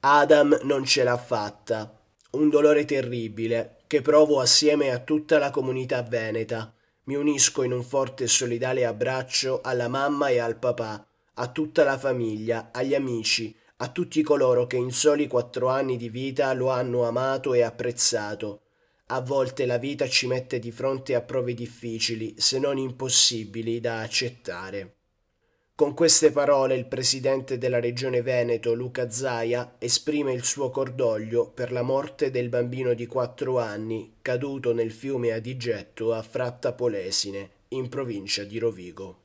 Adam non ce l'ha fatta. Un dolore terribile che provo assieme a tutta la comunità veneta. Mi unisco in un forte e solidale abbraccio alla mamma e al papà, a tutta la famiglia, agli amici, a tutti coloro che in soli quattro anni di vita lo hanno amato e apprezzato. A volte la vita ci mette di fronte a prove difficili, se non impossibili da accettare. Con queste parole il presidente della regione Veneto, Luca Zaia, esprime il suo cordoglio per la morte del bambino di quattro anni caduto nel fiume Adigetto a Fratta Polesine, in provincia di Rovigo.